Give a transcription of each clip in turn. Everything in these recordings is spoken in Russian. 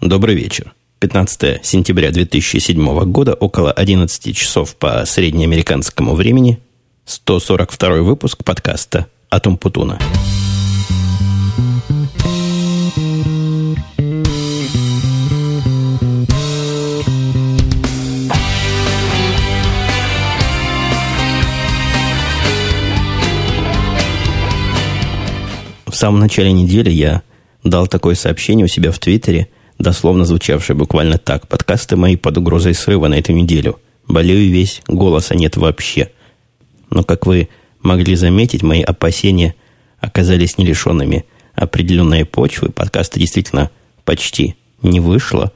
Добрый вечер. 15 сентября 2007 года, около 11 часов по среднеамериканскому времени, 142 выпуск подкаста «Атум Путуна». В самом начале недели я дал такое сообщение у себя в Твиттере – дословно звучавшее буквально так. Подкасты мои под угрозой срыва на эту неделю. Болею весь, голоса нет вообще. Но, как вы могли заметить, мои опасения оказались не лишенными определенной почвы. Подкаста действительно почти не вышло.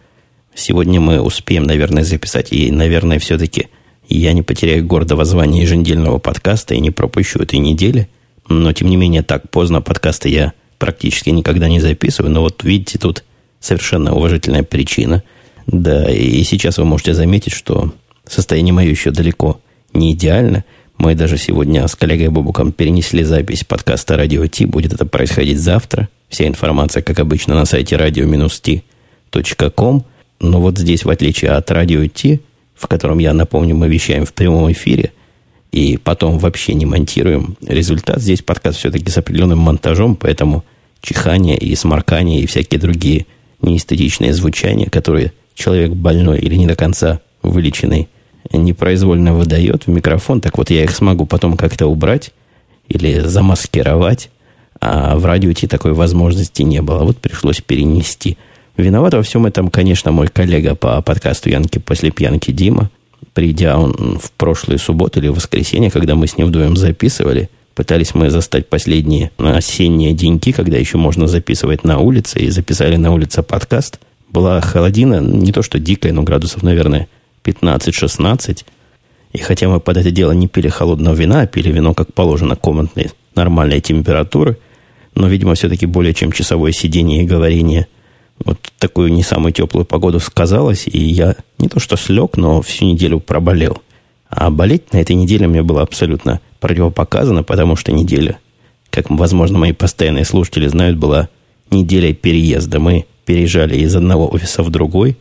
Сегодня мы успеем, наверное, записать. И, наверное, все-таки я не потеряю гордого звания еженедельного подкаста и не пропущу этой недели. Но, тем не менее, так поздно подкасты я практически никогда не записываю. Но вот видите, тут совершенно уважительная причина. Да, и сейчас вы можете заметить, что состояние мое еще далеко не идеально. Мы даже сегодня с коллегой Бобуком перенесли запись подкаста «Радио Ти». Будет это происходить завтра. Вся информация, как обычно, на сайте radio-t.com. Но вот здесь, в отличие от «Радио Ти», в котором, я напомню, мы вещаем в прямом эфире, и потом вообще не монтируем результат, здесь подкаст все-таки с определенным монтажом, поэтому чихание и сморкание и всякие другие неэстетичное звучание, которое человек больной или не до конца вылеченный непроизвольно выдает в микрофон, так вот я их смогу потом как-то убрать или замаскировать, а в радио идти такой возможности не было. Вот пришлось перенести. Виноват во всем этом, конечно, мой коллега по подкасту Янки после пьянки Дима. Придя он в прошлую субботу или воскресенье, когда мы с ним вдвоем записывали – Пытались мы застать последние осенние деньки, когда еще можно записывать на улице, и записали на улице подкаст. Была холодина, не то что дикая, но градусов, наверное, 15-16. И хотя мы под это дело не пили холодного вина, а пили вино, как положено, комнатной нормальной температуры, но, видимо, все-таки более чем часовое сидение и говорение вот такую не самую теплую погоду сказалось, и я не то что слег, но всю неделю проболел. А болеть на этой неделе мне было абсолютно противопоказано, потому что неделя, как, возможно, мои постоянные слушатели знают, была неделя переезда. Мы переезжали из одного офиса в другой.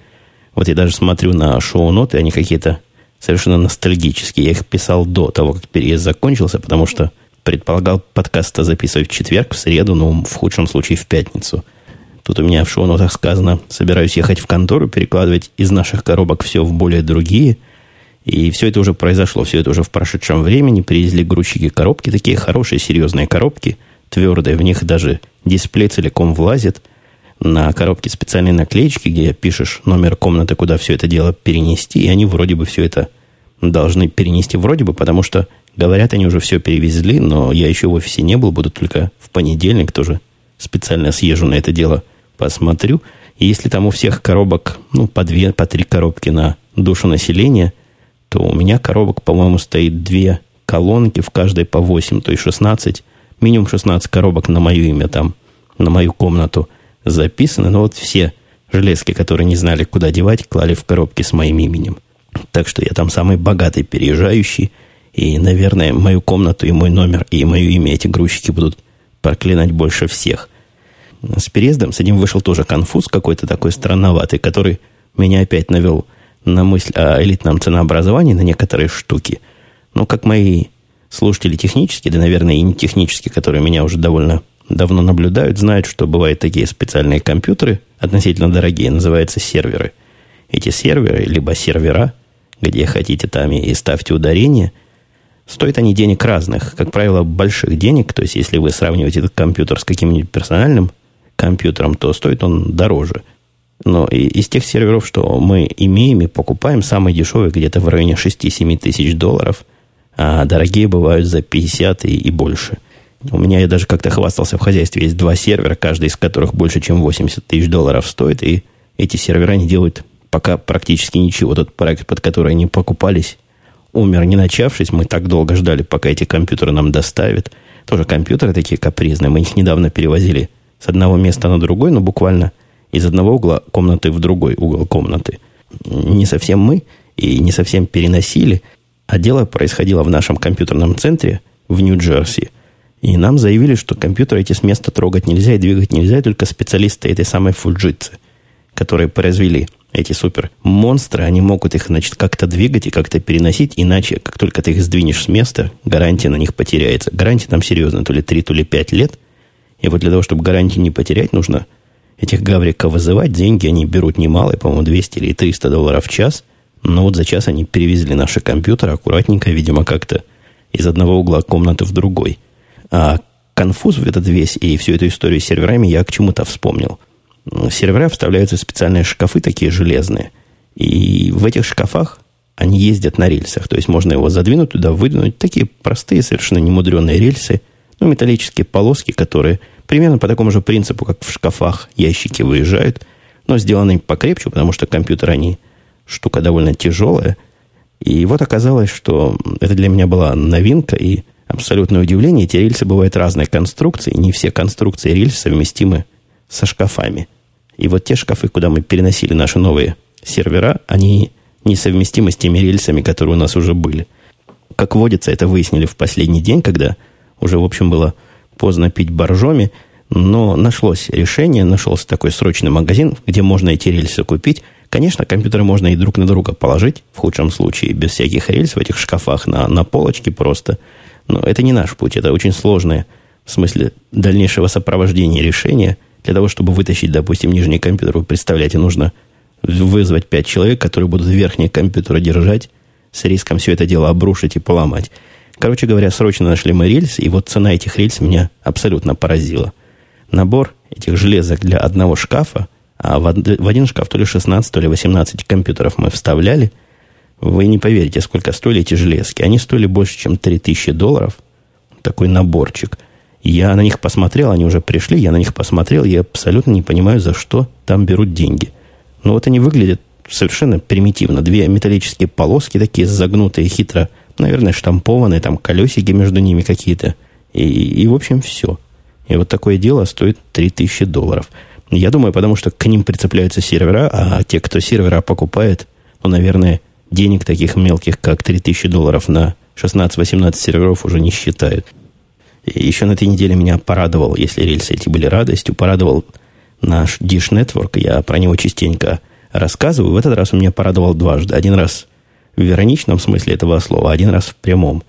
Вот я даже смотрю на шоу-ноты, они какие-то совершенно ностальгические. Я их писал до того, как переезд закончился, потому что предполагал подкаст записывать в четверг, в среду, ну, в худшем случае в пятницу. Тут у меня в шоу-нотах сказано, собираюсь ехать в контору, перекладывать из наших коробок все в более другие – и все это уже произошло, все это уже в прошедшем времени. Привезли грузчики коробки, такие хорошие, серьезные коробки, твердые. В них даже дисплей целиком влазит. На коробке специальные наклеечки, где пишешь номер комнаты, куда все это дело перенести. И они вроде бы все это должны перенести вроде бы, потому что, говорят, они уже все перевезли, но я еще в офисе не был, буду только в понедельник тоже специально съезжу на это дело, посмотрю. И если там у всех коробок, ну, по две, по три коробки на душу населения – то у меня коробок, по-моему, стоит две колонки, в каждой по 8, то есть 16, минимум 16 коробок на мое имя там, на мою комнату записаны. Но вот все железки, которые не знали, куда девать, клали в коробки с моим именем. Так что я там самый богатый переезжающий. И, наверное, мою комнату и мой номер, и мое имя эти грузчики будут проклинать больше всех. С переездом с этим вышел тоже конфуз какой-то такой странноватый, который меня опять навел на мысль о элитном ценообразовании на некоторые штуки. Но как мои слушатели технические, да, наверное, и не технические, которые меня уже довольно давно наблюдают, знают, что бывают такие специальные компьютеры, относительно дорогие, называются серверы. Эти серверы, либо сервера, где хотите там и ставьте ударение, стоят они денег разных, как правило, больших денег, то есть если вы сравниваете этот компьютер с каким-нибудь персональным компьютером, то стоит он дороже – но из тех серверов, что мы имеем и покупаем, самые дешевые где-то в районе 6-7 тысяч долларов, а дорогие бывают за 50 и, и больше. У меня я даже как-то хвастался в хозяйстве. Есть два сервера, каждый из которых больше, чем 80 тысяч долларов стоит. И эти сервера не делают пока практически ничего. Тот проект, под который они покупались, умер не начавшись. Мы так долго ждали, пока эти компьютеры нам доставят. Тоже компьютеры такие капризные. Мы их недавно перевозили с одного места на другой, но буквально – из одного угла комнаты в другой угол комнаты. Не совсем мы и не совсем переносили, а дело происходило в нашем компьютерном центре в Нью-Джерси. И нам заявили, что компьютеры эти с места трогать нельзя и двигать нельзя, только специалисты этой самой фуджитсы. которые произвели эти супер монстры, они могут их, значит, как-то двигать и как-то переносить, иначе, как только ты их сдвинешь с места, гарантия на них потеряется. Гарантия там серьезно, то ли 3, то ли 5 лет. И вот для того, чтобы гарантию не потерять, нужно этих гавриков вызывать. Деньги они берут немалые, по-моему, 200 или 300 долларов в час. Но вот за час они перевезли наши компьютеры аккуратненько, видимо, как-то из одного угла комнаты в другой. А конфуз в этот весь и всю эту историю с серверами я к чему-то вспомнил. Сервера вставляются в специальные шкафы, такие железные. И в этих шкафах они ездят на рельсах. То есть можно его задвинуть туда, выдвинуть. Такие простые, совершенно немудренные рельсы. Ну, металлические полоски, которые примерно по такому же принципу, как в шкафах ящики выезжают, но сделаны покрепче, потому что компьютеры, они штука довольно тяжелая. И вот оказалось, что это для меня была новинка и абсолютное удивление. Эти рельсы бывают разной конструкции, не все конструкции рельс совместимы со шкафами. И вот те шкафы, куда мы переносили наши новые сервера, они несовместимы с теми рельсами, которые у нас уже были. Как водится, это выяснили в последний день, когда уже, в общем, было поздно пить боржоми, но нашлось решение, нашелся такой срочный магазин, где можно эти рельсы купить. Конечно, компьютеры можно и друг на друга положить, в худшем случае, без всяких рельс в этих шкафах на, на полочке просто. Но это не наш путь, это очень сложное, в смысле дальнейшего сопровождения решения. Для того, чтобы вытащить, допустим, нижний компьютер, вы представляете, нужно вызвать пять человек, которые будут верхний компьютер держать, с риском все это дело обрушить и поломать. Короче говоря, срочно нашли мы рельсы, и вот цена этих рельс меня абсолютно поразила. Набор этих железок для одного шкафа, а в один шкаф то ли 16, то ли 18 компьютеров мы вставляли, вы не поверите, сколько стоили эти железки. Они стоили больше, чем 3000 долларов. Такой наборчик. Я на них посмотрел, они уже пришли, я на них посмотрел, я абсолютно не понимаю, за что там берут деньги. Но вот они выглядят совершенно примитивно. Две металлические полоски такие загнутые, хитро наверное, штампованные, там колесики между ними какие-то. И, и, в общем, все. И вот такое дело стоит 3000 долларов. Я думаю, потому что к ним прицепляются сервера, а те, кто сервера покупает, ну, наверное, денег таких мелких, как 3000 долларов на 16-18 серверов уже не считают. И еще на этой неделе меня порадовал, если рельсы эти были радостью, порадовал наш Dish Network. Я про него частенько рассказываю. В этот раз он меня порадовал дважды. Один раз в ироничном смысле этого слова, один раз в прямом.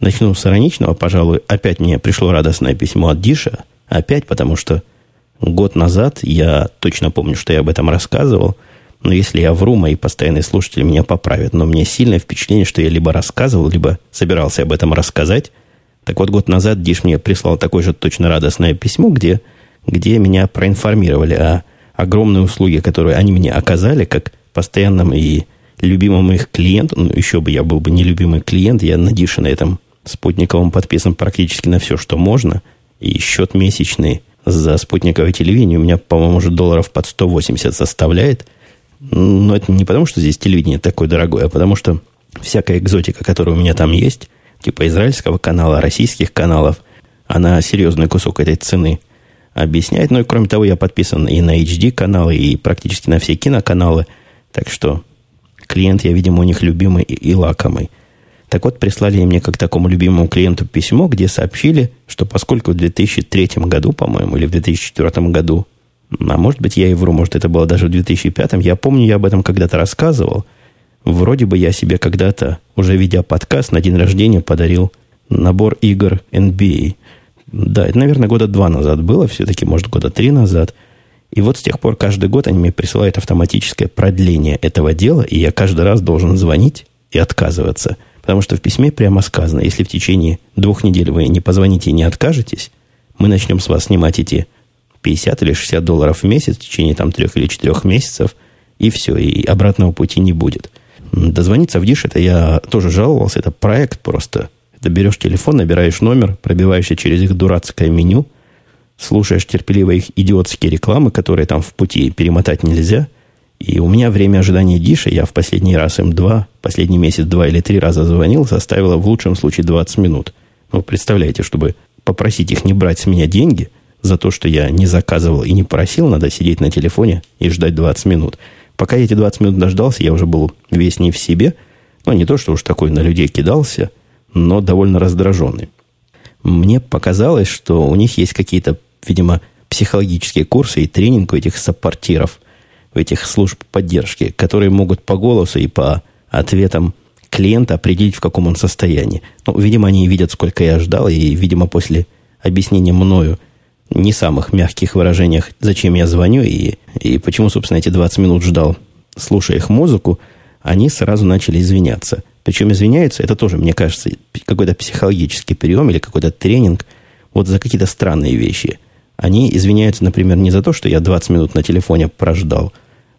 Начну с ироничного, пожалуй. Опять мне пришло радостное письмо от Диша. Опять, потому что год назад, я точно помню, что я об этом рассказывал, но если я вру, мои постоянные слушатели меня поправят. Но мне сильное впечатление, что я либо рассказывал, либо собирался об этом рассказать. Так вот, год назад Диш мне прислал такое же точно радостное письмо, где, где меня проинформировали о огромной услуге, которую они мне оказали, как постоянным и любимым их клиентом, ну, еще бы я был бы нелюбимый клиент, я на Дише на этом спутниковом подписан практически на все, что можно, и счет месячный за спутниковое телевидение у меня, по-моему, уже долларов под 180 составляет. Но это не потому, что здесь телевидение такое дорогое, а потому что всякая экзотика, которая у меня там есть, типа израильского канала, российских каналов, она серьезный кусок этой цены объясняет. Ну и кроме того, я подписан и на HD каналы, и практически на все киноканалы. Так что клиент, я, видимо, у них любимый и, и лакомый. Так вот, прислали мне как такому любимому клиенту письмо, где сообщили, что поскольку в 2003 году, по-моему, или в 2004 году, а может быть, я и вру, может, это было даже в 2005, я помню, я об этом когда-то рассказывал, вроде бы я себе когда-то, уже видя подкаст, на день рождения подарил набор игр NBA. Да, это, наверное, года два назад было, все-таки, может, года три назад – и вот с тех пор каждый год они мне присылают автоматическое продление этого дела, и я каждый раз должен звонить и отказываться. Потому что в письме прямо сказано, если в течение двух недель вы не позвоните и не откажетесь, мы начнем с вас снимать эти 50 или 60 долларов в месяц в течение там трех или четырех месяцев, и все, и обратного пути не будет. Дозвониться в Диш, это я тоже жаловался, это проект просто. Это берешь телефон, набираешь номер, пробиваешься через их дурацкое меню – слушаешь терпеливо их идиотские рекламы, которые там в пути перемотать нельзя. И у меня время ожидания Диша, я в последний раз им два, последний месяц два или три раза звонил, составило в лучшем случае 20 минут. Ну, представляете, чтобы попросить их не брать с меня деньги за то, что я не заказывал и не просил, надо сидеть на телефоне и ждать 20 минут. Пока я эти 20 минут дождался, я уже был весь не в себе. Ну, не то, что уж такой на людей кидался, но довольно раздраженный. Мне показалось, что у них есть какие-то видимо, психологические курсы и тренинг у этих саппортиров. в этих служб поддержки, которые могут по голосу и по ответам клиента определить, в каком он состоянии. Ну, видимо, они видят, сколько я ждал, и, видимо, после объяснения мною не самых мягких выражениях, зачем я звоню и, и почему, собственно, эти 20 минут ждал, слушая их музыку, они сразу начали извиняться. Причем извиняются, это тоже, мне кажется, какой-то психологический прием или какой-то тренинг вот за какие-то странные вещи. Они извиняются, например, не за то, что я 20 минут на телефоне прождал,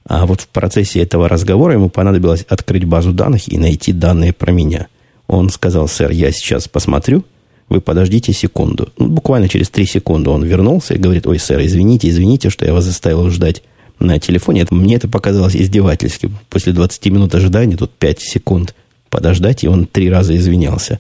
а вот в процессе этого разговора ему понадобилось открыть базу данных и найти данные про меня. Он сказал, сэр, я сейчас посмотрю, вы подождите секунду. Ну, буквально через три секунды он вернулся и говорит, ой, сэр, извините, извините, что я вас заставил ждать на телефоне. Это, мне это показалось издевательским. После 20 минут ожидания, тут 5 секунд подождать, и он три раза извинялся.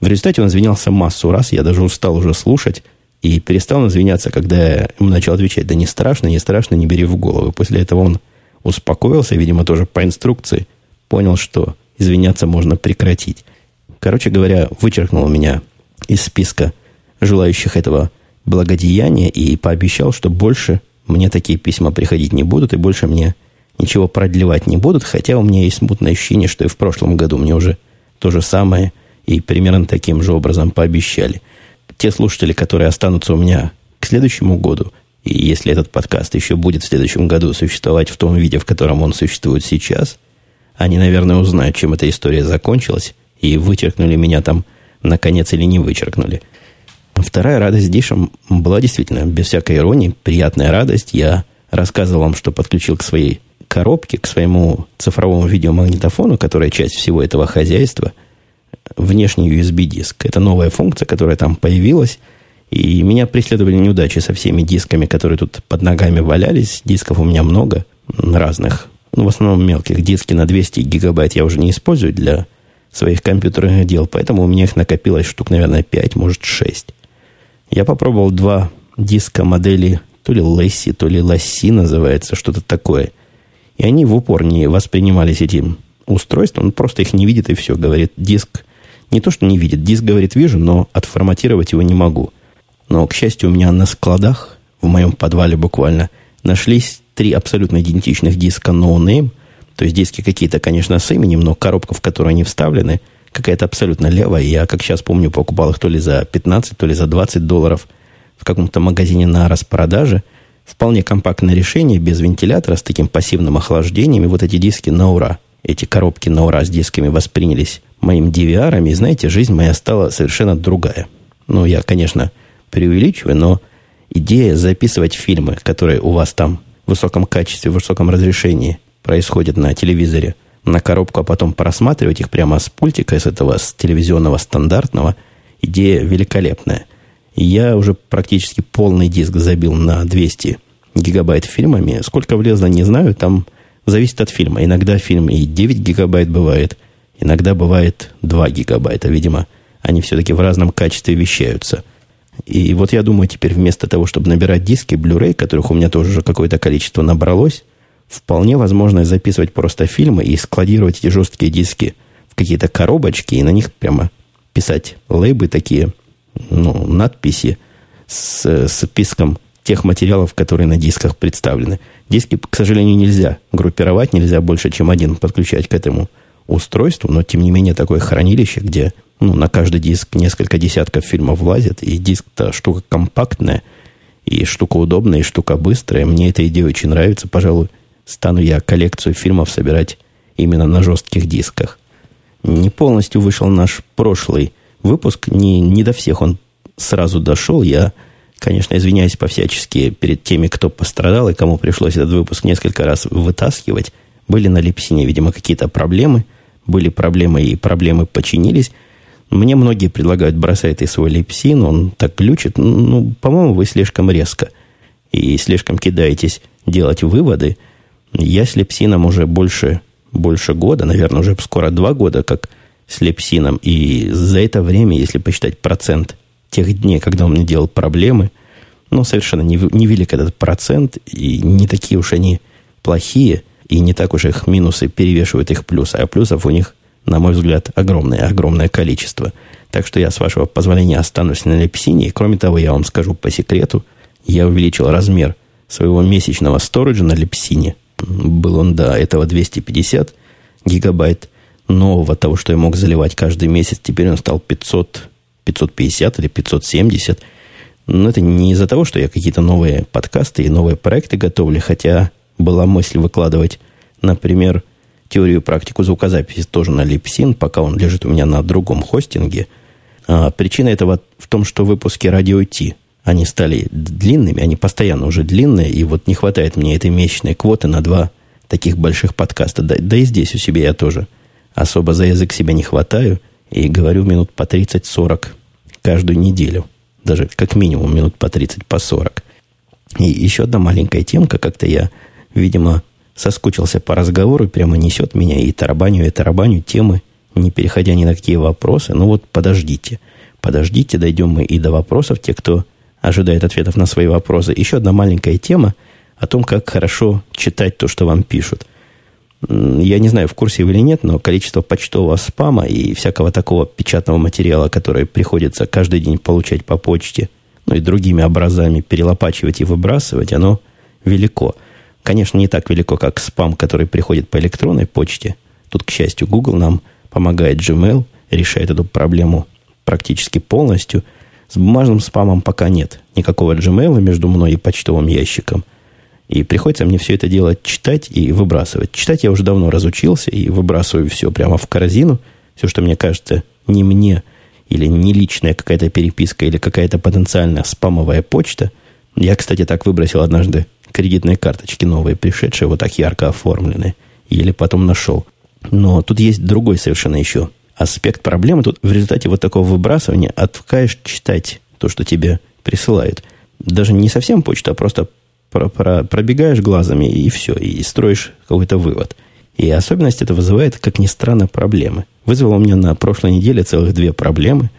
В результате он извинялся массу раз, я даже устал уже слушать, и перестал он извиняться, когда я ему начал отвечать, да не страшно, не страшно, не бери в голову. После этого он успокоился, видимо, тоже по инструкции, понял, что извиняться можно прекратить. Короче говоря, вычеркнул меня из списка желающих этого благодеяния и пообещал, что больше мне такие письма приходить не будут, и больше мне ничего продлевать не будут, хотя у меня есть смутное ощущение, что и в прошлом году мне уже то же самое и примерно таким же образом пообещали. Те слушатели, которые останутся у меня к следующему году, и если этот подкаст еще будет в следующем году существовать в том виде, в котором он существует сейчас, они, наверное, узнают, чем эта история закончилась, и вычеркнули меня там наконец или не вычеркнули. Вторая радость Дишем была действительно, без всякой иронии, приятная радость. Я рассказывал вам, что подключил к своей коробке, к своему цифровому видеомагнитофону, которая часть всего этого хозяйства, внешний USB-диск. Это новая функция, которая там появилась. И меня преследовали неудачи со всеми дисками, которые тут под ногами валялись. Дисков у меня много разных. Ну, в основном мелких. Диски на 200 гигабайт я уже не использую для своих компьютерных дел, поэтому у меня их накопилось штук, наверное, 5, может, 6. Я попробовал два диска модели то ли Лесси, то ли Ласси называется, что-то такое. И они в упор не воспринимались этим устройством, он просто их не видит и все. Говорит, диск не то, что не видит, диск говорит, вижу, но отформатировать его не могу. Но, к счастью, у меня на складах, в моем подвале буквально, нашлись три абсолютно идентичных диска No Name, то есть диски какие-то, конечно, с именем, но коробка, в которую они вставлены, какая-то абсолютно левая. Я, как сейчас помню, покупал их то ли за 15, то ли за 20 долларов в каком-то магазине на распродаже. Вполне компактное решение, без вентилятора, с таким пассивным охлаждением. И вот эти диски на ура, эти коробки на ура с дисками воспринялись моим DVR, и, знаете, жизнь моя стала совершенно другая. Ну, я, конечно, преувеличиваю, но идея записывать фильмы, которые у вас там в высоком качестве, в высоком разрешении – происходит на телевизоре, на коробку, а потом просматривать их прямо с пультика, с этого с телевизионного стандартного, идея великолепная. И я уже практически полный диск забил на 200 гигабайт фильмами. Сколько влезло, не знаю, там зависит от фильма. Иногда фильм и 9 гигабайт бывает, иногда бывает 2 гигабайта. Видимо, они все-таки в разном качестве вещаются. И вот я думаю, теперь вместо того, чтобы набирать диски Blu-ray, которых у меня тоже уже какое-то количество набралось, Вполне возможно записывать просто фильмы и складировать эти жесткие диски в какие-то коробочки и на них прямо писать лейбы такие, ну, надписи с, с списком тех материалов, которые на дисках представлены. Диски, к сожалению, нельзя группировать, нельзя больше, чем один подключать к этому устройству, но тем не менее такое хранилище, где ну, на каждый диск несколько десятков фильмов влазит, и диск-то штука компактная, и штука удобная, и штука быстрая. Мне эта идея очень нравится, пожалуй, стану я коллекцию фильмов собирать именно на жестких дисках. Не полностью вышел наш прошлый выпуск, не, не до всех он сразу дошел. Я, конечно, извиняюсь по-всячески перед теми, кто пострадал и кому пришлось этот выпуск несколько раз вытаскивать. Были на Липсине, видимо, какие-то проблемы. Были проблемы, и проблемы починились. Мне многие предлагают бросать и свой липсин, он так глючит. Ну, по-моему, вы слишком резко и слишком кидаетесь делать выводы – я с лепсином уже больше, больше года, наверное, уже скоро два года, как с лепсином. И за это время, если посчитать процент тех дней, когда он мне делал проблемы, ну, совершенно невелик этот процент, и не такие уж они плохие, и не так уж их минусы перевешивают их плюсы. А плюсов у них, на мой взгляд, огромное, огромное количество. Так что я, с вашего позволения, останусь на лепсине. И, кроме того, я вам скажу по секрету, я увеличил размер своего месячного сториджа на лепсине – Был он до этого 250 гигабайт нового того, что я мог заливать каждый месяц. Теперь он стал 500, 550 или 570. Но это не из-за того, что я какие-то новые подкасты и новые проекты готовлю, хотя была мысль выкладывать, например, теорию и практику звукозаписи тоже на Липсин, пока он лежит у меня на другом хостинге. А причина этого в том, что выпуски радио Ти, они стали длинными, они постоянно уже длинные, и вот не хватает мне этой месячной квоты на два таких больших подкаста. Да, да и здесь у себя я тоже особо за язык себя не хватаю и говорю минут по 30-40 каждую неделю. Даже как минимум минут по 30, по 40. И еще одна маленькая темка, как-то я, видимо, соскучился по разговору, прямо несет меня и тарабаню, и тарабаню темы, не переходя ни на какие вопросы. Ну вот подождите, подождите, дойдем мы и до вопросов, те, кто ожидает ответов на свои вопросы. Еще одна маленькая тема о том, как хорошо читать то, что вам пишут – я не знаю, в курсе вы или нет, но количество почтового спама и всякого такого печатного материала, который приходится каждый день получать по почте, ну и другими образами перелопачивать и выбрасывать, оно велико. Конечно, не так велико, как спам, который приходит по электронной почте. Тут, к счастью, Google нам помогает Gmail, решает эту проблему практически полностью. С бумажным спамом пока нет никакого Gmail между мной и почтовым ящиком – и приходится мне все это дело читать и выбрасывать. Читать я уже давно разучился и выбрасываю все прямо в корзину. Все, что мне кажется не мне или не личная какая-то переписка или какая-то потенциальная спамовая почта. Я, кстати, так выбросил однажды кредитные карточки новые, пришедшие, вот так ярко оформленные. Еле потом нашел. Но тут есть другой совершенно еще аспект проблемы. Тут в результате вот такого выбрасывания отвыкаешь читать то, что тебе присылают. Даже не совсем почта, а просто про, про, пробегаешь глазами и все, и строишь какой-то вывод. И особенность это вызывает, как ни странно, проблемы. Вызвало у меня на прошлой неделе целых две проблемы.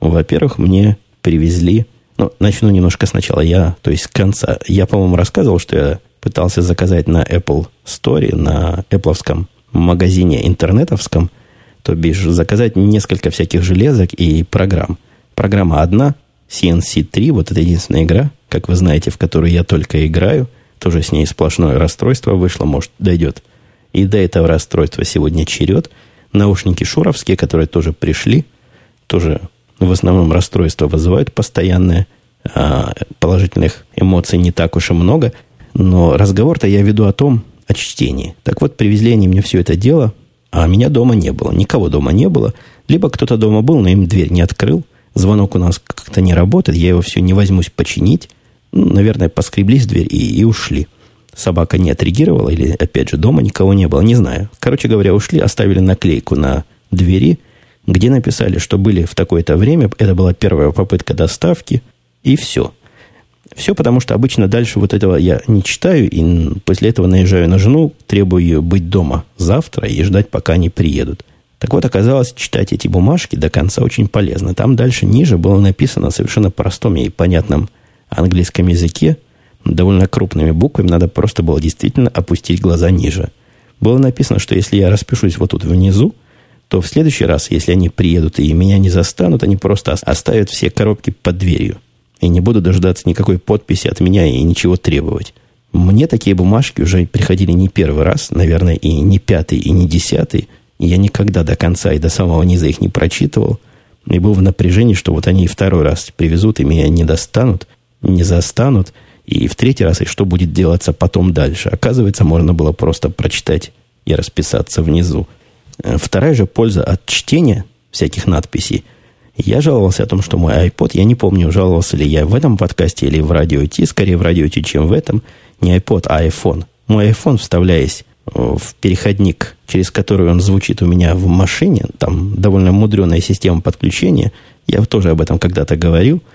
Во-первых, мне привезли... Ну, начну немножко сначала. Я, то есть с конца. Я, по-моему, рассказывал, что я пытался заказать на Apple Store, на Apple магазине интернетовском, то бишь заказать несколько всяких железок и программ. Программа одна, CNC 3, вот это единственная игра, как вы знаете, в которой я только играю. Тоже с ней сплошное расстройство вышло, может, дойдет. И до этого расстройства сегодня черед. Наушники шуровские, которые тоже пришли, тоже в основном расстройство вызывают постоянное. А положительных эмоций не так уж и много. Но разговор-то я веду о том, о чтении. Так вот, привезли они мне все это дело, а меня дома не было. Никого дома не было. Либо кто-то дома был, но им дверь не открыл. Звонок у нас как-то не работает, я его все не возьмусь починить наверное, поскреблись в дверь и, и ушли. Собака не отреагировала, или, опять же, дома никого не было, не знаю. Короче говоря, ушли, оставили наклейку на двери, где написали, что были в такое-то время, это была первая попытка доставки, и все. Все потому, что обычно дальше вот этого я не читаю, и после этого наезжаю на жену, требую ее быть дома завтра и ждать, пока они приедут. Так вот, оказалось, читать эти бумажки до конца очень полезно. Там дальше ниже было написано совершенно простом и понятном английском языке довольно крупными буквами надо просто было действительно опустить глаза ниже. Было написано, что если я распишусь вот тут внизу, то в следующий раз, если они приедут и меня не застанут, они просто оставят все коробки под дверью. И не буду дождаться никакой подписи от меня и ничего требовать. Мне такие бумажки уже приходили не первый раз, наверное, и не пятый, и не десятый. И я никогда до конца и до самого низа их не прочитывал. И был в напряжении, что вот они второй раз привезут и меня не достанут – не застанут. И в третий раз, и что будет делаться потом дальше. Оказывается, можно было просто прочитать и расписаться внизу. Э, вторая же польза от чтения всяких надписей. Я жаловался о том, что мой iPod, я не помню, жаловался ли я в этом подкасте или в радио Ти, скорее в радио Ти, чем в этом, не iPod, а iPhone. Мой iPhone, вставляясь в переходник, через который он звучит у меня в машине, там довольно мудреная система подключения, я тоже об этом когда-то говорил –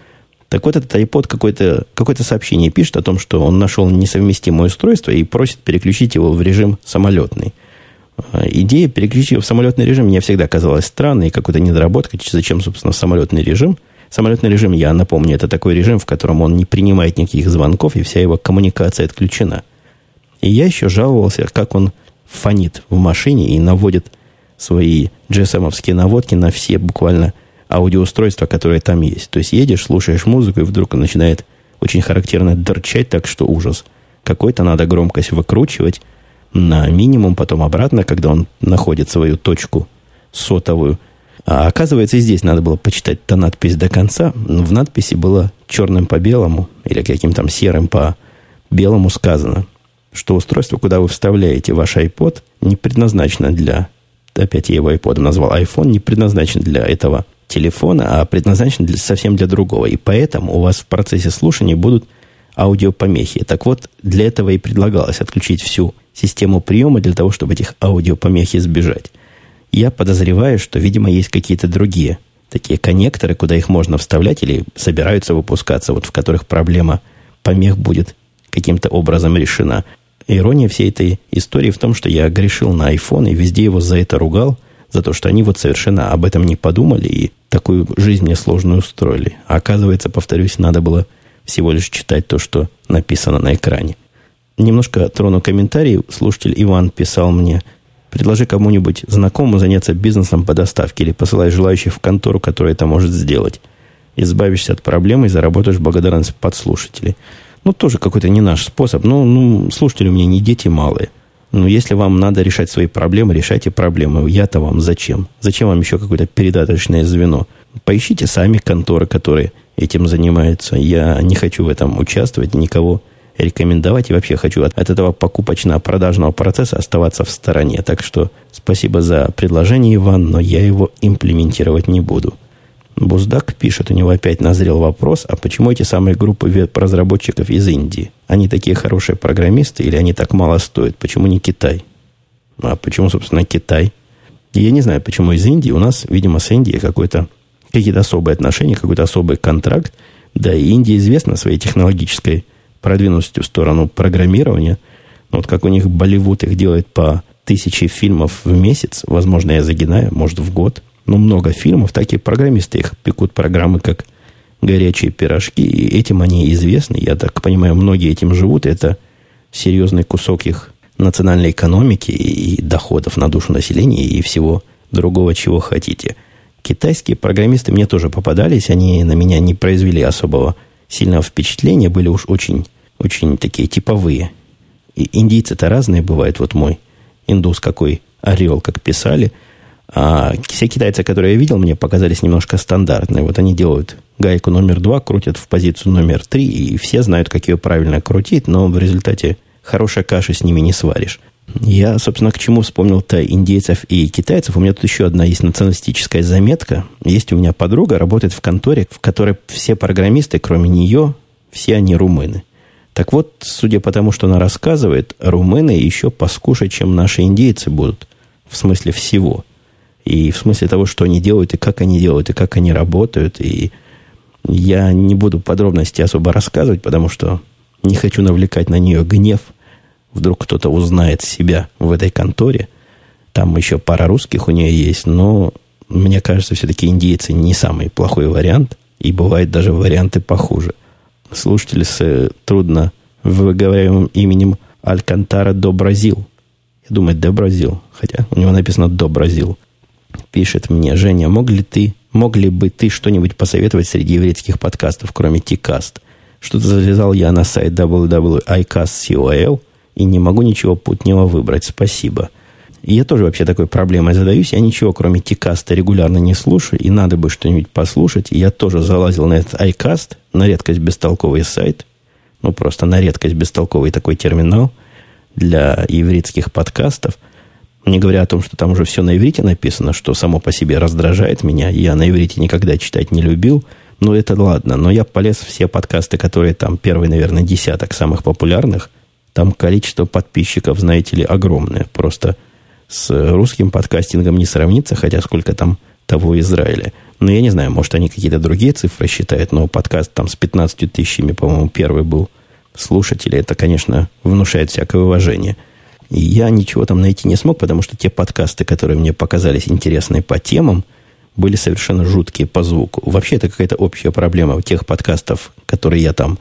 так вот, этот iPod какое-то какое сообщение пишет о том, что он нашел несовместимое устройство и просит переключить его в режим самолетный. А, идея переключить его в самолетный режим мне всегда казалась странной, какой-то недоработкой. Зачем, собственно, самолетный режим? Самолетный режим, я напомню, это такой режим, в котором он не принимает никаких звонков, и вся его коммуникация отключена. И я еще жаловался, как он фонит в машине и наводит свои GSM-овские наводки на все буквально аудиоустройства, которые там есть. То есть едешь, слушаешь музыку, и вдруг начинает очень характерно дырчать, так что ужас. Какой-то надо громкость выкручивать, на минимум, потом обратно, когда он находит свою точку сотовую. А оказывается, и здесь надо было почитать-то надпись до конца. В надписи было черным по белому или каким-то серым по белому сказано, что устройство, куда вы вставляете ваш iPod, не предназначено для... Опять я его iPod назвал. iPhone не предназначен для этого телефона, а предназначен для, совсем для другого. И поэтому у вас в процессе слушания будут аудиопомехи. Так вот, для этого и предлагалось отключить всю систему приема для того, чтобы этих аудиопомех избежать. Я подозреваю, что, видимо, есть какие-то другие такие коннекторы, куда их можно вставлять или собираются выпускаться, вот в которых проблема помех будет каким-то образом решена. Ирония всей этой истории в том, что я грешил на iPhone и везде его за это ругал, за то, что они вот совершенно об этом не подумали и такую жизнь мне сложную устроили. А оказывается, повторюсь, надо было всего лишь читать то, что написано на экране. Немножко трону комментарий. Слушатель Иван писал мне, предложи кому-нибудь знакомому заняться бизнесом по доставке или посылай желающих в контору, которая это может сделать. Избавишься от проблемы и заработаешь благодарность подслушателей. Ну, тоже какой-то не наш способ. Ну, ну, слушатели у меня не дети малые. Ну, если вам надо решать свои проблемы, решайте проблемы. Я-то вам зачем? Зачем вам еще какое-то передаточное звено? Поищите сами конторы, которые этим занимаются. Я не хочу в этом участвовать, никого рекомендовать. И вообще хочу от, от этого покупочно-продажного процесса оставаться в стороне. Так что спасибо за предложение, Иван, но я его имплементировать не буду. Буздак пишет, у него опять назрел вопрос, а почему эти самые группы веб-разработчиков из Индии? Они такие хорошие программисты или они так мало стоят? Почему не Китай? А почему, собственно, Китай? Я не знаю, почему из Индии. У нас, видимо, с Индией какой-то, какие-то особые отношения, какой-то особый контракт. Да, и Индия известна своей технологической продвинутостью в сторону программирования. Но вот как у них Болливуд их делает по тысяче фильмов в месяц, возможно, я загинаю, может, в год. Но много фильмов, так и программисты их пекут программы, как горячие пирожки, и этим они известны. Я так понимаю, многие этим живут. Это серьезный кусок их национальной экономики и доходов на душу населения и всего другого, чего хотите. Китайские программисты мне тоже попадались, они на меня не произвели особого сильного впечатления, были уж очень, очень такие типовые. И индийцы-то разные бывают. Вот мой индус какой орел, как писали. А все китайцы, которые я видел, мне показались немножко стандартные. Вот они делают гайку номер два, крутят в позицию номер три, и все знают, как ее правильно крутить, но в результате хорошей каши с ними не сваришь. Я, собственно, к чему вспомнил-то индейцев и китайцев. У меня тут еще одна есть националистическая заметка. Есть у меня подруга, работает в конторе, в которой все программисты, кроме нее, все они румыны. Так вот, судя по тому, что она рассказывает, румыны еще поскушать, чем наши индейцы будут. В смысле всего. И в смысле того, что они делают, и как они делают, и как они работают. И я не буду подробности особо рассказывать, потому что не хочу навлекать на нее гнев – Вдруг кто-то узнает себя в этой конторе. Там еще пара русских у нее есть, но мне кажется, все-таки индейцы не самый плохой вариант. И бывают даже варианты похуже. Слушатель с э, трудно выговариваемым именем Алькантара до Бразил. Я думаю, до Бразил. Хотя у него написано до Бразил. Пишет мне, Женя, мог ли ты, мог ли бы ты что-нибудь посоветовать среди еврейских подкастов, кроме Тикаст? Что-то залезал я на сайт www.icast.co.il и не могу ничего путнего выбрать. Спасибо. И я тоже вообще такой проблемой задаюсь. Я ничего, кроме Тикаста, регулярно не слушаю, и надо бы что-нибудь послушать. И я тоже залазил на этот iCast, на редкость бестолковый сайт. Ну, просто на редкость бестолковый такой терминал для еврейских подкастов. Не говоря о том, что там уже все на иврите написано, что само по себе раздражает меня. Я на иврите никогда читать не любил. Но это ладно. Но я полез в все подкасты, которые там первый, наверное, десяток самых популярных – там количество подписчиков, знаете ли, огромное. Просто с русским подкастингом не сравнится, хотя сколько там того Израиля. Но я не знаю, может, они какие-то другие цифры считают, но подкаст там с 15 тысячами, по-моему, первый был слушателей. Это, конечно, внушает всякое уважение. И я ничего там найти не смог, потому что те подкасты, которые мне показались интересные по темам, были совершенно жуткие по звуку. Вообще, это какая-то общая проблема тех подкастов, которые я там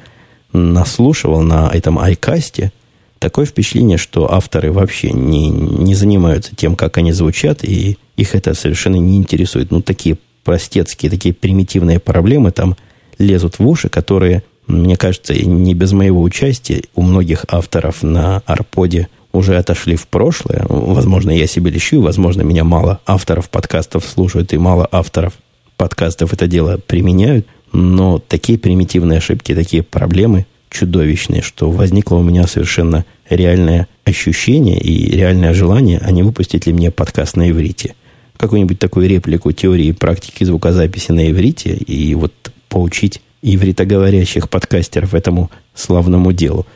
наслушивал на этом айкасте – такое впечатление, что авторы вообще не, не занимаются тем, как они звучат, и их это совершенно не интересует. Ну, такие простецкие, такие примитивные проблемы там лезут в уши, которые, мне кажется, не без моего участия у многих авторов на Арподе уже отошли в прошлое. Возможно, я себе лещу, возможно, меня мало авторов подкастов слушают, и мало авторов подкастов это дело применяют. Но такие примитивные ошибки, такие проблемы чудовищные, что возникло у меня совершенно реальное ощущение и реальное желание, а не выпустить ли мне подкаст на иврите. Какую-нибудь такую реплику теории и практики звукозаписи на иврите и вот поучить ивритоговорящих подкастеров этому славному делу.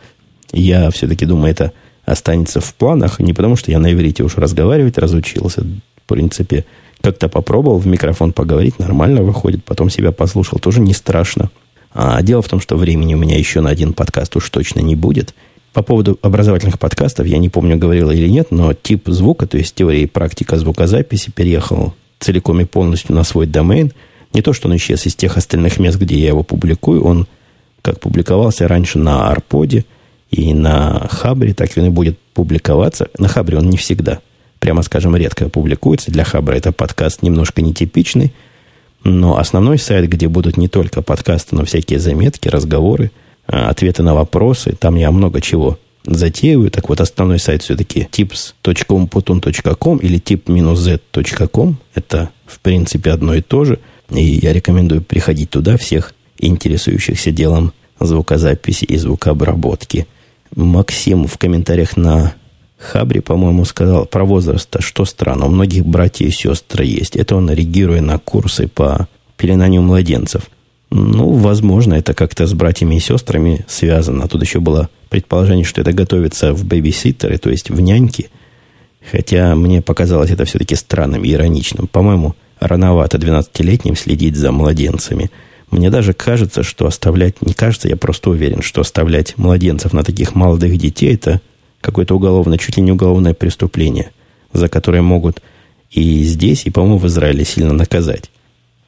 Я все-таки думаю, это останется в планах, не потому что я на иврите уж разговаривать разучился. В принципе, как-то попробовал в микрофон поговорить, нормально выходит, потом себя послушал, тоже не страшно. А дело в том, что времени у меня еще на один подкаст уж точно не будет. По поводу образовательных подкастов, я не помню, говорила или нет, но тип звука, то есть теория и практика звукозаписи переехал целиком и полностью на свой домен. Не то, что он исчез из тех остальных мест, где я его публикую, он как публиковался раньше на Арподе и на Хабре, так он и будет публиковаться. На Хабре он не всегда, прямо скажем, редко публикуется. Для Хабра это подкаст немножко нетипичный – но основной сайт, где будут не только подкасты, но всякие заметки, разговоры, а, ответы на вопросы, там я много чего затеиваю. Так вот, основной сайт все-таки tips.umputun.com или tip-z.com. Это, в принципе, одно и то же. И я рекомендую приходить туда всех интересующихся делом звукозаписи и звукообработки. Максим в комментариях на Хабри, по-моему, сказал про возраст, что странно, у многих братьев и сестры есть. Это он реагируя на курсы по пеленанию младенцев. Ну, возможно, это как-то с братьями и сестрами связано. Тут еще было предположение, что это готовится в бэбиситтеры, то есть в няньки. Хотя мне показалось это все-таки странным и ироничным. По-моему, рановато 12-летним следить за младенцами. Мне даже кажется, что оставлять, не кажется, я просто уверен, что оставлять младенцев на таких молодых детей – это какое-то уголовное, чуть ли не уголовное преступление, за которое могут и здесь, и, по-моему, в Израиле сильно наказать.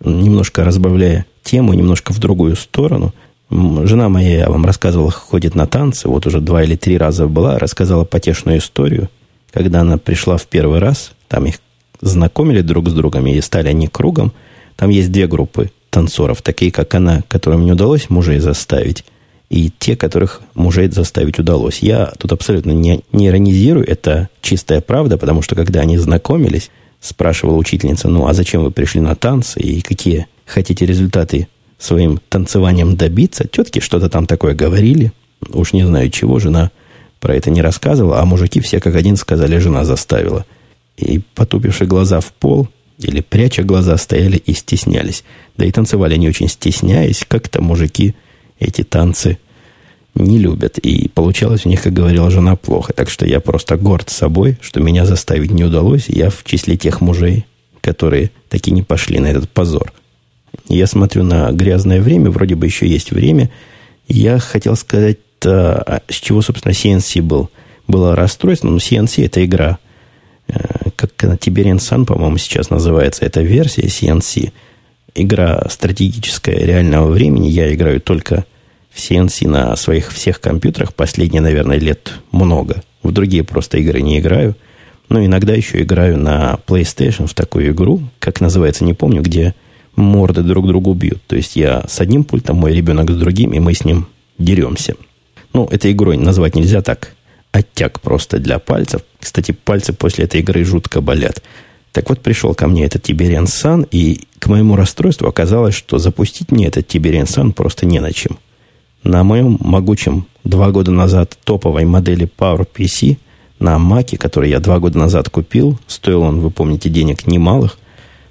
Немножко разбавляя тему, немножко в другую сторону. Жена моя, я вам рассказывал, ходит на танцы, вот уже два или три раза была, рассказала потешную историю, когда она пришла в первый раз, там их знакомили друг с другом, и стали они кругом. Там есть две группы танцоров, такие, как она, которым не удалось мужей заставить, и те, которых мужей заставить удалось. Я тут абсолютно не, не иронизирую, это чистая правда, потому что когда они знакомились, спрашивала учительница, ну а зачем вы пришли на танцы и какие хотите результаты своим танцеванием добиться? Тетки что-то там такое говорили, уж не знаю чего, жена про это не рассказывала, а мужики все как один сказали, жена заставила. И потупивши глаза в пол, или пряча глаза, стояли и стеснялись. Да и танцевали они очень стесняясь, как-то мужики эти танцы не любят. И получалось у них, как говорила жена, плохо. Так что я просто горд собой, что меня заставить не удалось. Я в числе тех мужей, которые таки не пошли на этот позор. Я смотрю на грязное время, вроде бы еще есть время. Я хотел сказать, а, с чего, собственно, CNC был. Было расстройство, но CNC это игра. Э, как она, Tiberian Sun, по-моему, сейчас называется. Это версия CNC. Игра стратегическая реального времени. Я играю только в CNC на своих всех компьютерах последние, наверное, лет много. В другие просто игры не играю. Но иногда еще играю на PlayStation в такую игру, как называется, не помню, где морды друг другу бьют. То есть я с одним пультом, мой ребенок с другим, и мы с ним деремся. Ну, этой игрой назвать нельзя так. Оттяг просто для пальцев. Кстати, пальцы после этой игры жутко болят. Так вот, пришел ко мне этот Tiberian Sun, и к моему расстройству оказалось, что запустить мне этот Tiberian Sun просто не на чем. На моем могучем два года назад топовой модели PowerPC на Маке, который я два года назад купил, стоил он, вы помните, денег немалых,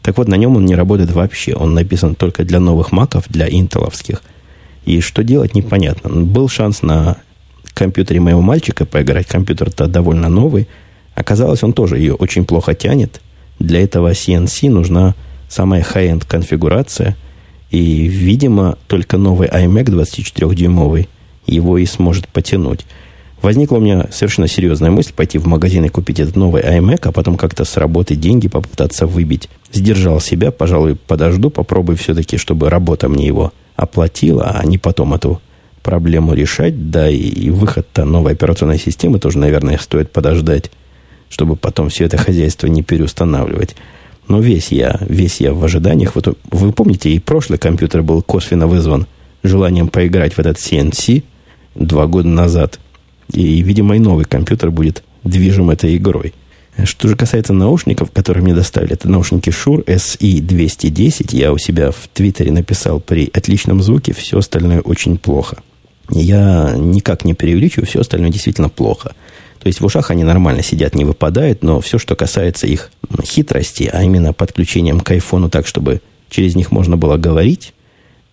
так вот, на нем он не работает вообще. Он написан только для новых маков, для интеловских. И что делать, непонятно. Был шанс на компьютере моего мальчика поиграть. Компьютер-то довольно новый. Оказалось, он тоже ее очень плохо тянет. Для этого CNC нужна самая high-end конфигурация – и, видимо, только новый iMac 24-дюймовый его и сможет потянуть. Возникла у меня совершенно серьезная мысль пойти в магазин и купить этот новый iMac, а потом как-то с работы деньги попытаться выбить. Сдержал себя, пожалуй, подожду, попробую все-таки, чтобы работа мне его оплатила, а не потом эту проблему решать. Да и выход-то новой операционной системы тоже, наверное, стоит подождать, чтобы потом все это хозяйство не переустанавливать. Но весь я, весь я в ожиданиях. Вот вы помните, и прошлый компьютер был косвенно вызван желанием поиграть в этот CNC два года назад. И, видимо, и новый компьютер будет движим этой игрой. Что же касается наушников, которые мне доставили, это наушники Shure SE210. Я у себя в Твиттере написал при отличном звуке, все остальное очень плохо. Я никак не преувеличиваю, все остальное действительно плохо. То есть в ушах они нормально сидят, не выпадают, но все, что касается их хитрости, а именно подключением к айфону так, чтобы через них можно было говорить,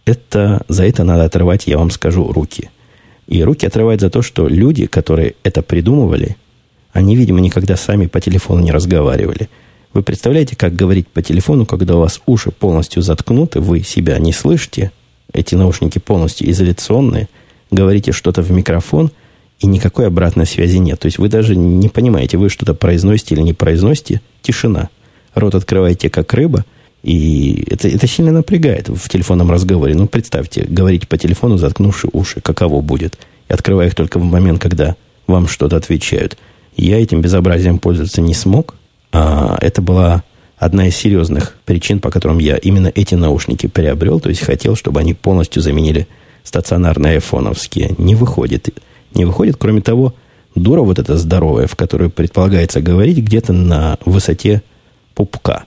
это, за это надо отрывать, я вам скажу, руки. И руки отрывать за то, что люди, которые это придумывали, они, видимо, никогда сами по телефону не разговаривали. Вы представляете, как говорить по телефону, когда у вас уши полностью заткнуты, вы себя не слышите, эти наушники полностью изоляционные, говорите что-то в микрофон, и никакой обратной связи нет. То есть вы даже не понимаете, вы что-то произносите или не произносите, тишина. Рот открываете, как рыба, и это, это сильно напрягает в телефонном разговоре. Ну, представьте, говорить по телефону, заткнувши уши, каково будет. И открывая их только в момент, когда вам что-то отвечают. Я этим безобразием пользоваться не смог. А это была одна из серьезных причин, по которым я именно эти наушники приобрел. То есть хотел, чтобы они полностью заменили стационарные айфоновские. Не выходит. Не выходит. Кроме того, дура вот эта здоровая, в которую предполагается говорить где-то на высоте пупка.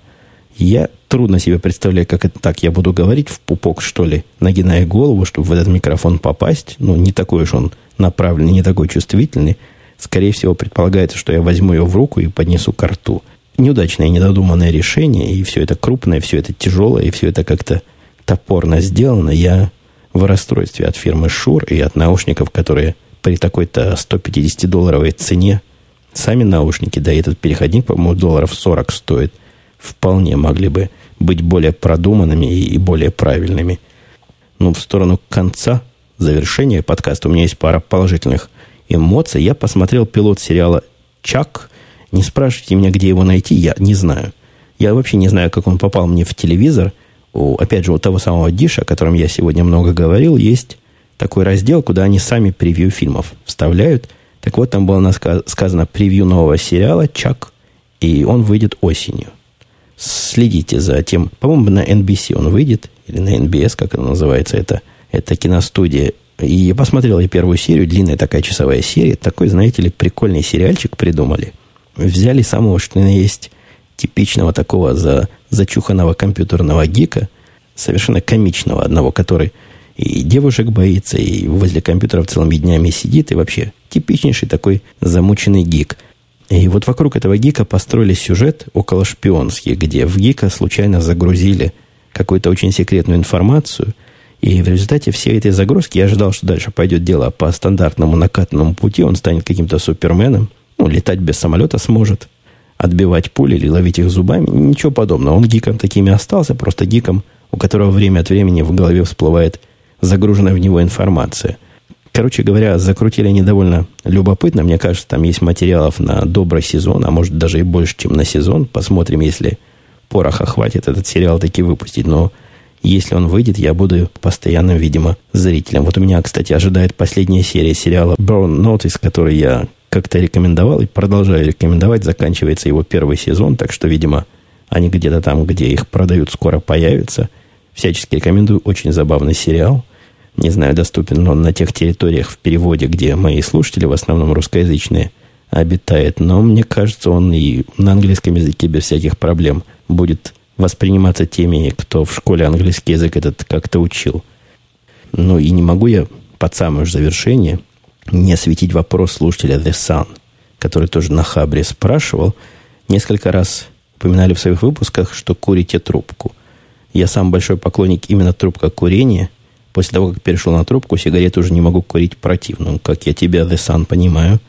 Я трудно себе представляю, как это так я буду говорить в пупок, что ли, нагиная голову, чтобы в этот микрофон попасть. Ну, не такой уж он направленный, не такой чувствительный. Скорее всего, предполагается, что я возьму ее в руку и поднесу к рту. Неудачное, недодуманное решение, и все это крупное, все это тяжелое, и все это как-то топорно сделано. Я в расстройстве от фирмы Шур и от наушников, которые при такой-то 150-долларовой цене, сами наушники, да и этот переходник, по-моему, долларов 40 стоит, вполне могли бы быть более продуманными и более правильными. Ну, в сторону конца, завершения подкаста у меня есть пара положительных эмоций. Я посмотрел пилот сериала «Чак». Не спрашивайте меня, где его найти, я не знаю. Я вообще не знаю, как он попал мне в телевизор. У, опять же, у того самого Диша, о котором я сегодня много говорил, есть такой раздел, куда они сами превью фильмов вставляют. Так вот, там было сказано превью нового сериала «Чак», и он выйдет осенью. Следите за тем. По-моему, на NBC он выйдет, или на NBS, как это называется, это, это киностудия и я посмотрел я первую серию, длинная такая часовая серия. Такой, знаете ли, прикольный сериальчик придумали. Взяли самого, что есть, типичного такого за, зачуханного компьютерного гика, совершенно комичного одного, который и девушек боится, и возле компьютера целыми днями сидит, и вообще типичнейший такой замученный гик. И вот вокруг этого гика построили сюжет около шпионский, где в гика случайно загрузили какую-то очень секретную информацию – и в результате всей этой загрузки я ожидал, что дальше пойдет дело по стандартному накатанному пути. Он станет каким-то суперменом. Ну, летать без самолета сможет. Отбивать пули или ловить их зубами. Ничего подобного. Он гиком такими остался. Просто гиком, у которого время от времени в голове всплывает загруженная в него информация. Короче говоря, закрутили они довольно любопытно. Мне кажется, там есть материалов на добрый сезон, а может даже и больше, чем на сезон. Посмотрим, если пороха хватит этот сериал таки выпустить. Но если он выйдет, я буду постоянным, видимо, зрителем. Вот у меня, кстати, ожидает последняя серия сериала Burn Notice, который я как-то рекомендовал и продолжаю рекомендовать. Заканчивается его первый сезон, так что, видимо, они где-то там, где их продают, скоро появятся. Всячески рекомендую. Очень забавный сериал. Не знаю, доступен он на тех территориях в переводе, где мои слушатели, в основном русскоязычные, обитают. Но мне кажется, он и на английском языке без всяких проблем будет восприниматься теми, кто в школе английский язык этот как-то учил. Ну и не могу я под самое же завершение не осветить вопрос слушателя The Sun, который тоже на Хабре спрашивал. Несколько раз упоминали в своих выпусках, что курите трубку. Я сам большой поклонник именно трубка курения. После того, как перешел на трубку, сигарету уже не могу курить противно. Как я тебя, The Sun, понимаю.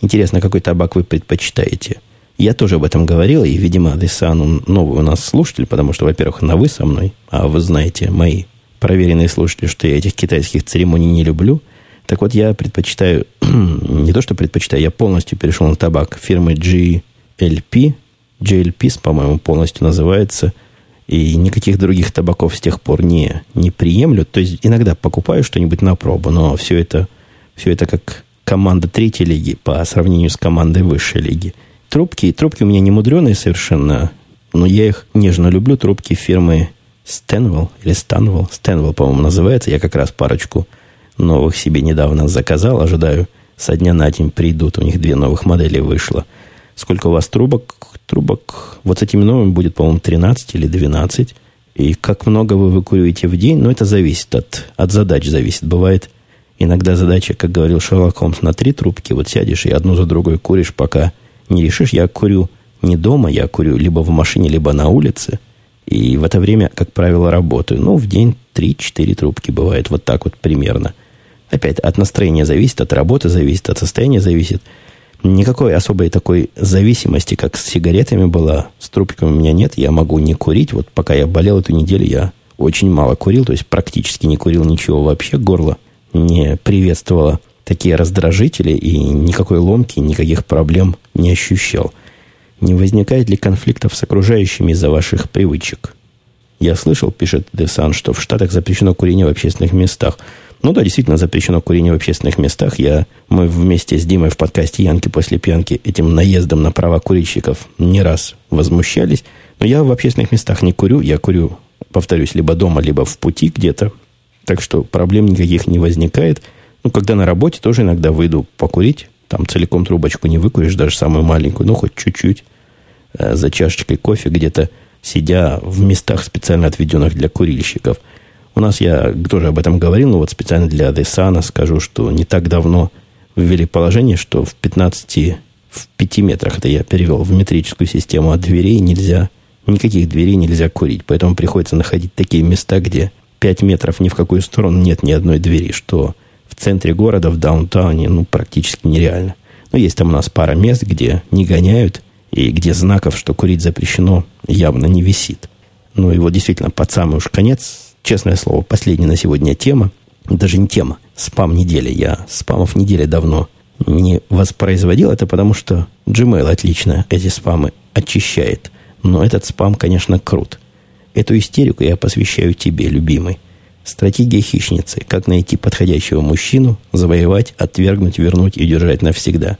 Интересно, какой табак вы предпочитаете – я тоже об этом говорил, и, видимо, Десану новый у нас слушатель, потому что, во-первых, на «вы» со мной, а вы знаете, мои проверенные слушатели, что я этих китайских церемоний не люблю. Так вот, я предпочитаю, не то что предпочитаю, я полностью перешел на табак фирмы GLP, GLP, по-моему, полностью называется, и никаких других табаков с тех пор не, не приемлю. То есть иногда покупаю что-нибудь на пробу, но все это, все это как команда третьей лиги по сравнению с командой высшей лиги – Трубки, трубки у меня не мудреные совершенно, но я их нежно люблю. Трубки фирмы Stanwell или Stanwell, Stanwell, по-моему, называется. Я как раз парочку новых себе недавно заказал. Ожидаю со дня на день придут. У них две новых модели вышло. Сколько у вас трубок? Трубок вот с этими новыми будет, по-моему, 13 или 12. И как много вы выкуриваете в день, ну, это зависит от, от задач зависит. Бывает иногда задача, как говорил Шерлок Холмс, на три трубки. Вот сядешь и одну за другой куришь, пока не решишь. Я курю не дома, я курю либо в машине, либо на улице. И в это время, как правило, работаю. Ну, в день 3-4 трубки бывает. Вот так вот примерно. Опять от настроения зависит, от работы зависит, от состояния зависит. Никакой особой такой зависимости, как с сигаретами была, с трубками у меня нет. Я могу не курить. Вот пока я болел эту неделю, я очень мало курил, то есть практически не курил ничего вообще. Горло не приветствовало такие раздражители и никакой ломки, никаких проблем не ощущал. Не возникает ли конфликтов с окружающими из-за ваших привычек? Я слышал, пишет Десан, что в Штатах запрещено курение в общественных местах. Ну да, действительно запрещено курение в общественных местах. Я, мы вместе с Димой в подкасте «Янки после пьянки» этим наездом на права курильщиков не раз возмущались. Но я в общественных местах не курю. Я курю, повторюсь, либо дома, либо в пути где-то. Так что проблем никаких не возникает. Ну, когда на работе, тоже иногда выйду покурить. Там целиком трубочку не выкуришь, даже самую маленькую, ну, хоть чуть-чуть. Э, за чашечкой кофе где-то сидя в местах, специально отведенных для курильщиков. У нас, я тоже об этом говорил, но вот специально для Десана скажу, что не так давно ввели положение, что в 15, в 5 метрах, это я перевел в метрическую систему, от дверей нельзя, никаких дверей нельзя курить. Поэтому приходится находить такие места, где 5 метров ни в какую сторону нет ни одной двери, что в центре города, в даунтауне, ну, практически нереально. Но есть там у нас пара мест, где не гоняют, и где знаков, что курить запрещено, явно не висит. Ну и вот действительно, под самый уж конец, честное слово, последняя на сегодня тема, даже не тема, спам недели. Я спамов недели давно не воспроизводил, это потому что Gmail отлично эти спамы очищает. Но этот спам, конечно, крут. Эту истерику я посвящаю тебе, любимый. Стратегия хищницы. Как найти подходящего мужчину, завоевать, отвергнуть, вернуть и удержать навсегда.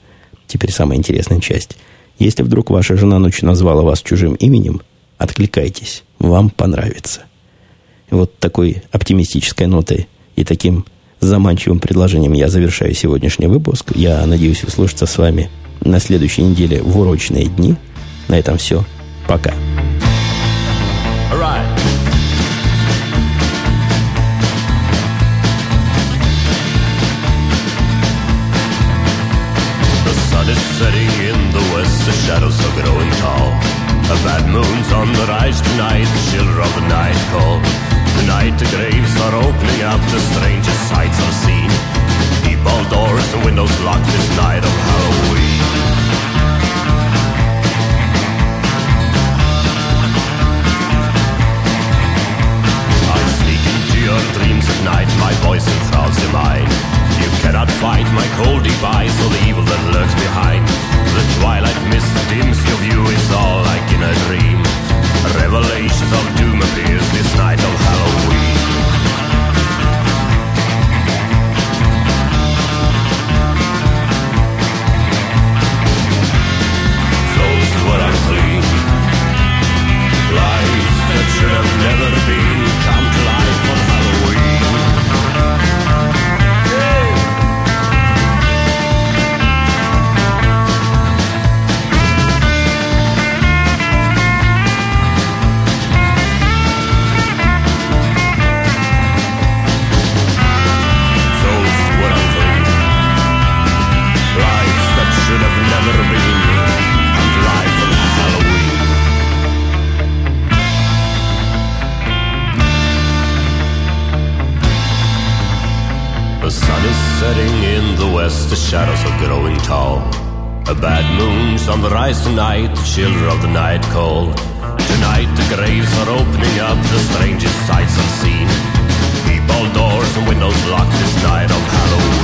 Теперь самая интересная часть. Если вдруг ваша жена ночью назвала вас чужим именем, откликайтесь, вам понравится. Вот такой оптимистической нотой и таким заманчивым предложением я завершаю сегодняшний выпуск. Я надеюсь услышаться с вами на следующей неделе в урочные дни. На этом все. Пока. A bad moon's on the rise tonight, the children of the night call. Tonight the graves are opening up, the strangest sights are seen. Keep all doors and windows locked this night of Halloween. I sneak into your dreams at night, my voice enthralls your mind. You cannot fight my cold device or the evil that lurks behind. The twilight mist dims your view, it's all like in a dream. Revelations of doom appears this night tonight, the children of the night call. Tonight the graves are opening up, the strangest sights are seen. Keep all doors and windows locked this night of Halloween.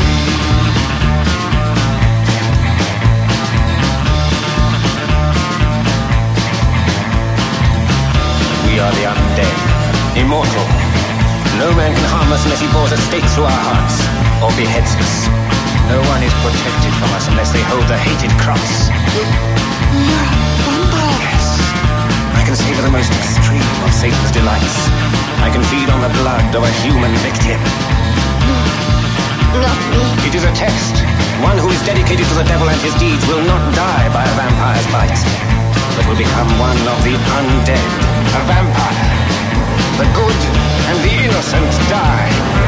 We are the undead, immortal. No man can harm us unless he bores a stake through our hearts, or beheads us. No one is protected from us unless they hold the hated cross. You're a vampire? Yes. I can savor the most extreme of Satan's delights. I can feed on the blood of a human victim. Not me. It is a test. One who is dedicated to the devil and his deeds will not die by a vampire's bite, but will become one of the undead. A vampire. The good and the innocent die.